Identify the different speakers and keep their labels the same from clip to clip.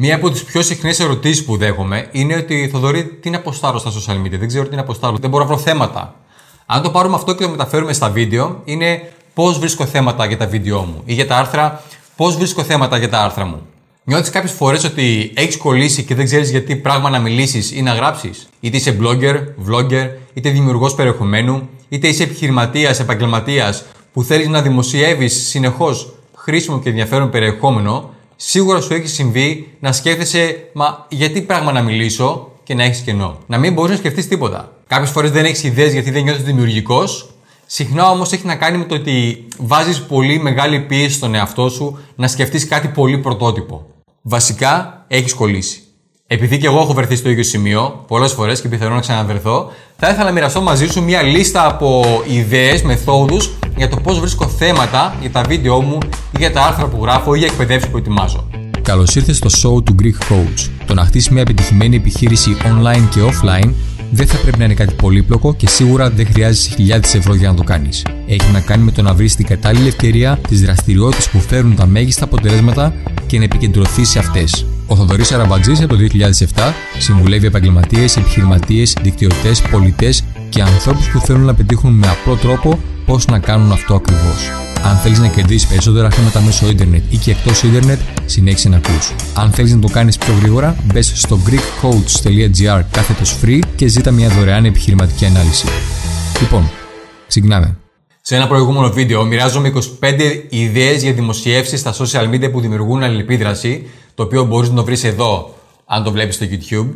Speaker 1: Μία από τις πιο συχνές ερωτήσεις που δέχομαι είναι ότι Θοδωρή, τι να αποστάρω στα social media; Δεν ξέρω τι να αποστάρω. Δεν μπορώ να βρω θέματα. Αν το πάρουμε αυτό και το μεταφέρουμε στα βίντεο, είναι πώς βρίσκω θέματα για τα βίντεο μου ή για τα άρθρα, πώς βρίσκω θέματα για τα άρθρα μου. Νιώθεις κάποιες φορές ότι έχεις κολλήσει και δεν ξέρεις γιατί πράγμα να μιλήσεις ή να γράψεις; Είτε είσαι blogger, vlogger, είτε δημιουργός περιεχομένου, είτε είσαι επιχειρηματίας, επαγγελματίας που θέλεις να δημοσιεύεις συνεχώς χρήσιμο και ενδιαφέρον περιεχόμενο, σίγουρα σου έχει συμβεί να σκέφτεσαι, μα γιατί πράγμα να μιλήσω και να έχεις κενό. Να μην μπορείς να σκεφτείς τίποτα. Κάποιες φορές δεν έχεις ιδέες γιατί δεν νιώθεις δημιουργικός. Συχνά όμως έχει να κάνει με το ότι βάζεις πολύ μεγάλη πίεση στον εαυτό σου να σκεφτείς κάτι πολύ πρωτότυπο. Βασικά έχεις κολλήσει. Επειδή και εγώ έχω βρεθεί στο ίδιο σημείο πολλές φορές και πιθανόν να ξαναβρεθώ, θα ήθελα να μοιραστώ μαζί σου μια λίστα από ιδέες, μεθόδους για το πώς βρίσκω θέματα για τα βίντεο μου ή για τα άρθρα που γράφω ή για εκπαιδεύσεις που ετοιμάζω.
Speaker 2: Καλώς ήρθες στο show του Greek Coach. Το να χτίσεις μια επιτυχημένη επιχείρηση online και offline δεν θα πρέπει να είναι κάτι πολύπλοκο και σίγουρα δεν χρειάζεσαι χιλιάδες ευρώ για να το κάνεις. Έχει να κάνει με το να βρεις την κατάλληλη ευκαιρία, τις δραστηριότητες που φέρουν τα μέγιστα αποτελέσματα και να επικεντρωθείς σε αυτές. Ο Θοδωρής Αραμπατζή από το 2007 συμβουλεύει επαγγελματίες, επιχειρηματίες, δικτυωτές, πολιτές και ανθρώπους που θέλουν να πετύχουν με απλό τρόπο πώς να κάνουν αυτό ακριβώς. Αν θέλεις να κερδίσεις περισσότερα χρήματα μέσω ίντερνετ ή και εκτός ίντερνετ, συνέχισε να ακούς. Αν θέλεις να το κάνεις πιο γρήγορα, μπες στο greekcoach.gr κάθετος free και ζήτα μια δωρεάν επιχειρηματική ανάλυση. Λοιπόν, ξεκινάμε.
Speaker 1: Σε ένα προηγούμενο βίντεο μοιράζομαι 25 ιδέες για δημοσιεύσεις στα social media που δημιουργούν αλληλεπίδραση, το οποίο μπορείς να το βρεις εδώ, αν το βλέπεις στο YouTube.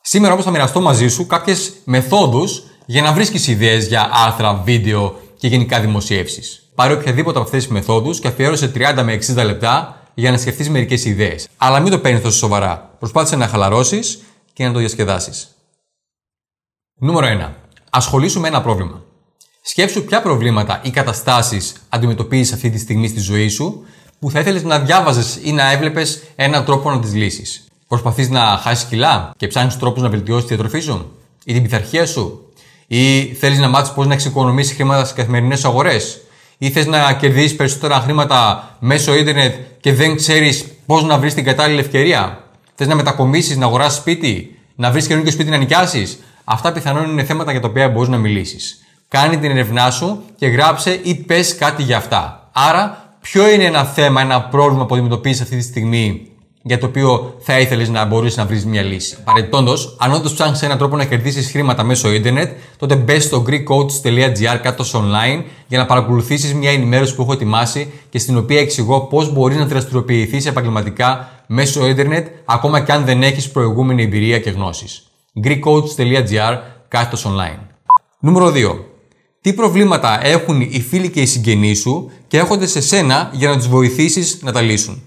Speaker 1: Σήμερα όμως θα μοιραστώ μαζί σου κάποιες μεθόδους για να βρίσκεις ιδέες για άρθρα, βίντεο και γενικά δημοσιεύσεις. Πάρε οποιαδήποτε από αυτές τις μεθόδους και αφιέρωσε 30 με 60 λεπτά για να σκεφτείς μερικές ιδέες. Αλλά μην το παίρνεις τόσο σοβαρά. Προσπάθησε να χαλαρώσεις και να το διασκεδάσεις. Νούμερο 1. Ασχολήσου με ένα πρόβλημα. Σκέψου ποια προβλήματα ή καταστάσεις αντιμετωπίζεις αυτή τη στιγμή στη ζωή σου που θα ήθελες να διάβαζες ή να έβλεπες έναν τρόπο να τις λύσεις. Προσπαθείς να χάσεις κιλά και ψάχνεις τρόπους να βελτιώσεις τη διατροφή σου ή την πειθαρχία σου, ή θέλεις να μάθεις πώς να εξοικονομήσεις χρήματα στις καθημερινές αγορές, ή θες να κερδίσεις περισσότερα χρήματα μέσω ίντερνετ και δεν ξέρεις πώς να βρεις την κατάλληλη ευκαιρία; Θες να μετακομίσεις, να αγοράσει σπίτι, να βρεις καινούργιο σπίτι να νοικιάσεις; Αυτά πιθανόν είναι θέματα για τα οποία μπορείς να μιλήσεις. Κάνε την ερευνά σου και γράψε ή πες κάτι για αυτά. Άρα, ποιο είναι ένα θέμα, ένα πρόβλημα που αντιμετωπίζεις αυτή τη στιγμή για το οποίο θα ήθελες να μπορείς να βρεις μια λύση. Παρεμπιπτόντως, αν όντως ψάχνεις έναν τρόπο να κερδίσεις χρήματα μέσω ίντερνετ, τότε μπες στο greekcoach.gr κάτω online για να παρακολουθήσεις μια ενημέρωση που έχω ετοιμάσει και στην οποία εξηγώ πώς μπορείς να δραστηριοποιηθείς επαγγελματικά μέσω ίντερνετ, ακόμα και αν δεν έχεις προηγούμενη εμπειρία και γνώσεις. greekcoach.gr κάτω online. Νούμερο 2. Τι προβλήματα έχουν οι φίλοι και οι συγγενείς σου και έρχονται σε σένα για να τους βοηθήσεις να τα λύσουν;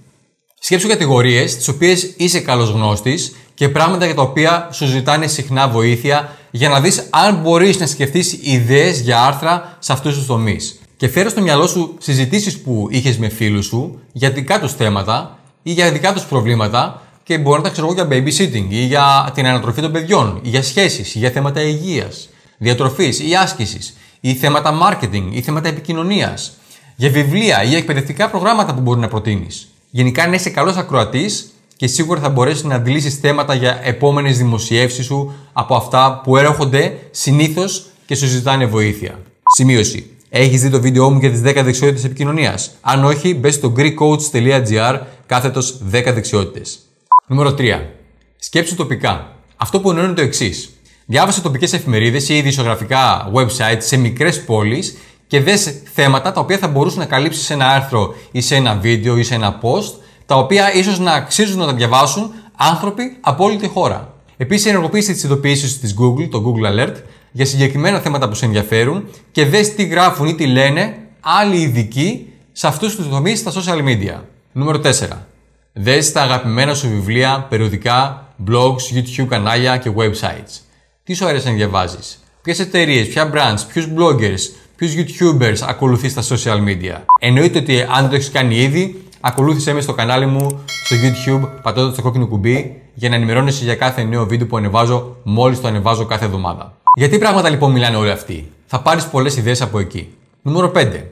Speaker 1: Σκέψου κατηγορίες τι οποίες είσαι καλός γνώστης και πράγματα για τα οποία σου ζητάνε συχνά βοήθεια για να δεις αν μπορείς να σκεφτείς ιδέες για άρθρα σε αυτούς τους τομείς. Και φέρε στο μυαλό σου συζητήσεις που είχες με φίλους σου για δικά τους θέματα ή για δικά τους προβλήματα και μπορεί να τα ξέρω εγώ για babysitting ή για την ανατροφή των παιδιών ή για σχέσεις ή για θέματα υγείας, διατροφής ή άσκησης ή θέματα marketing ή θέματα επικοινωνίας, για βιβλία ή εκπαιδευτικά προγράμματα που μπορεί να προτείνεις. Γενικά να είσαι καλός ακροατής και σίγουρα θα μπορέσεις να αντιλήσεις θέματα για επόμενες δημοσιεύσεις σου από αυτά που έρχονται συνήθως και σου ζητάνε βοήθεια. Σημείωση. Έχεις δει το βίντεο μου για τις 10 δεξιότητες επικοινωνίας; Αν όχι, μπες στο greekcoach.gr κάθετος 10 δεξιότητες. Νούμερο 3. Σκέψου τοπικά. Αυτό που εννοώ είναι το εξής. Διάβασε τοπικές εφημερίδες ή ειδησιογραφικά websites σε μικρές πόλεις και δες θέματα τα οποία θα μπορούσε να καλύψεις σε ένα άρθρο ή σε ένα βίντεο ή σε ένα post, τα οποία ίσως να αξίζουν να τα διαβάσουν άνθρωποι από όλη τη χώρα. Επίσης, ενεργοποίησε τι ειδοποιήσει της Google, το Google Alert, για συγκεκριμένα θέματα που σε ενδιαφέρουν και δες τι γράφουν ή τι λένε άλλοι ειδικοί σε αυτούς τους τομείς στα social media. Νούμερο 4. Δες τα αγαπημένα σου βιβλία, περιοδικά, blogs, YouTube κανάλια και websites. Τι σου αρέσει να διαβάζεις, ποιες εταιρείες, ποια brands, ποιους bloggers, ποιους YouTubers ακολουθείς στα social media; Εννοείται ότι αν δεν το έχεις κάνει ήδη, ακολούθησέ με στο κανάλι μου στο YouTube πατώντας το κόκκινο κουμπί για να ενημερώνεσαι για κάθε νέο βίντεο που ανεβάζω μόλις το ανεβάζω κάθε εβδομάδα. Γιατί πράγματα λοιπόν μιλάνε όλοι αυτοί; Θα πάρεις πολλές ιδέες από εκεί. Νούμερο 5.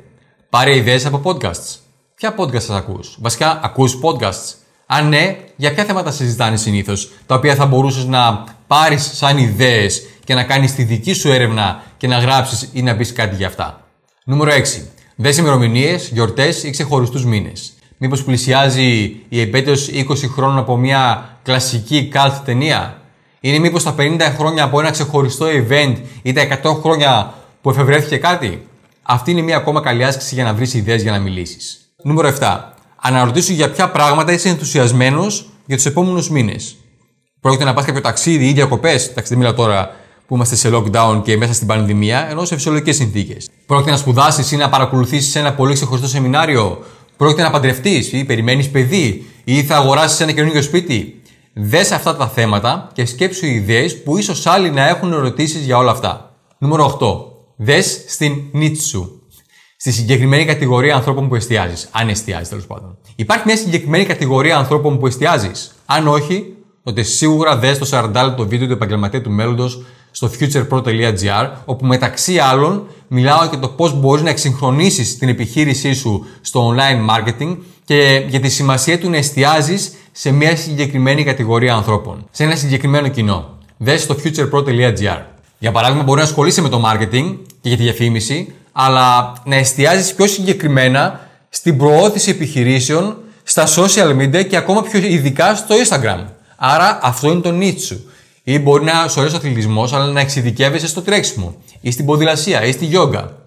Speaker 1: Πάρε ιδέες από podcasts. Ποια podcasts ακούς; Βασικά, ακούς podcasts; Αν ναι, για ποια θέματα συζητάνε συνήθως, τα οποία θα μπορούσες να πάρεις σαν ιδέες και να κάνεις τη δική σου έρευνα και να γράψεις ή να πεις κάτι για αυτά. Νούμερο 6. Δες ημερομηνίες, γιορτές ή ξεχωριστούς μήνες. Μήπως πλησιάζει η επέτειος 20 χρόνων από μια κλασική cult ταινία; Είναι μήπως τα 50 χρόνια από ένα ξεχωριστό event ή τα 100 χρόνια που εφευρέθηκε κάτι; Αυτή είναι μια ακόμα καλή άσκηση για να βρεις ιδέες για να μιλήσεις. Νούμερο 7. Αναρωτήσου για ποια πράγματα είσαι ενθουσιασμένος για τους επόμενους μήνες. Πρόκειται να πας κάποιο ταξίδι ή διακοπές; Εντάξει, δεν μιλάω τώρα που είμαστε σε lockdown και μέσα στην πανδημία, ενώ σε φυσιολογικές συνθήκες. Πρόκειται να σπουδάσεις ή να παρακολουθήσεις ένα πολύ ξεχωριστό σεμινάριο; Πρόκειται να παντρευτείς ή περιμένεις παιδί; Ή θα αγοράσεις ένα καινούργιο σπίτι; Δες αυτά τα θέματα και σκέψου ιδέες που ίσως άλλοι να έχουν ερωτήσεις για όλα αυτά. Νούμερο 8. Δες στην νίτσου. Στη συγκεκριμένη κατηγορία ανθρώπων που εστιάζεις. Αν εστιάζεις, τέλος πάντων. Υπάρχει μια συγκεκριμένη κατηγορία ανθρώπων που εστιάζεις. Αν όχι, τότε σίγουρα δες το 40 λεπτό βίντεο του επαγγελματία του μέλλοντος στο futurepro.gr, όπου μεταξύ άλλων μιλάω για το πώς μπορείς να εξυγχρονίσεις την επιχείρησή σου στο online marketing και για τη σημασία του να εστιάζεις σε μια συγκεκριμένη κατηγορία ανθρώπων, σε ένα συγκεκριμένο κοινό. Δες στο futurepro.gr. Για παράδειγμα, μπορεί να ασχολείσαι με το marketing και για τη διαφήμιση, αλλά να εστιάζεις πιο συγκεκριμένα στην προώθηση επιχειρήσεων στα social media και ακόμα πιο ειδικά στο Instagram. Άρα αυτό είναι το niche Ή μπορεί να σου αρέσει ο αθλητισμός, αλλά να εξειδικεύεσαι στο τρέξιμο, ή στην ποδηλασία, ή στη γιόγκα.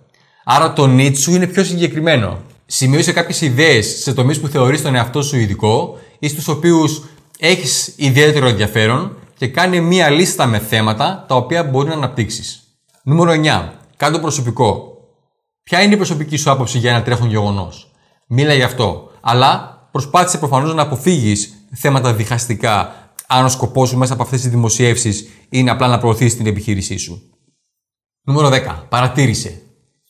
Speaker 1: Άρα το niche είναι πιο συγκεκριμένο. Σημείωσε κάποιες ιδέες σε τομείς που θεωρείς τον εαυτό σου ειδικό ή στους οποίους έχεις ιδιαίτερο ενδιαφέρον και κάνει μία λίστα με θέματα τα οποία μπορεί να αναπτύξεις. Νούμερο 9. Κάντο προσωπικό. Ποια είναι η προσωπική σου άποψη για ένα τρέχον γεγονός; Μίλα γι' αυτό. Αλλά προσπάθησε προφανώς να αποφύγεις θέματα διχαστικά αν ο σκοπός σου μέσα από αυτές τις δημοσιεύσει είναι απλά να προωθήσεις την επιχείρησή σου. Νούμερο 10. Παρατήρησε.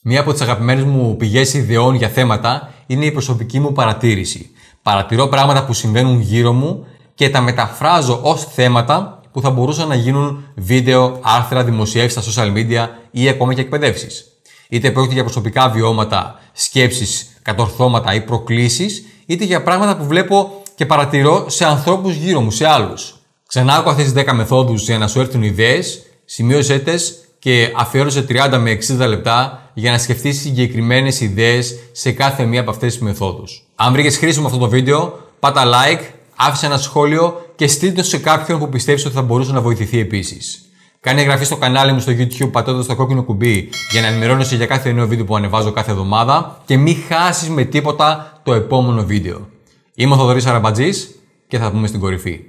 Speaker 1: Μία από τις αγαπημένες μου πηγές ιδεών για θέματα είναι η προσωπική μου παρατήρηση. Παρατηρώ πράγματα που συμβαίνουν γύρω μου και τα μεταφράζω ως θέματα που θα μπορούσαν να γίνουν βίντεο, άρθρα, δημοσιεύσεις στα social media ή ακόμα και εκπαιδεύσεις. Είτε πρόκειται για προσωπικά βιώματα, σκέψεις, κατορθώματα ή προκλήσεις, είτε για πράγματα που βλέπω και παρατηρώ σε ανθρώπους γύρω μου, σε άλλους. Ξανά άκου αυτέ τι 10 μεθόδους για να σου έρθουν ιδέες, σημείωσέ τες και αφιέρωσε 30 με 60 λεπτά για να σκεφτείς συγκεκριμένες ιδέες σε κάθε μία από αυτές τις μεθόδους. Αν βρήκες χρήσιμο αυτό το βίντεο, πάτα like, άφησε ένα σχόλιο και στείλτε το σε κάποιον που πιστεύεις ότι θα μπορούσε να βοηθηθεί επίσης. Κάνε εγγραφή στο κανάλι μου στο YouTube πατώντας το κόκκινο κουμπί για να ενημερώνεσαι για κάθε νέο βίντεο που ανεβάζω κάθε εβδομάδα και μην χάσεις με τίποτα το επόμενο βίντεο. Είμαι ο Θοδωρής Αραμπατζής και θα πούμε στην κορυφή.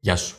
Speaker 1: Γεια σου.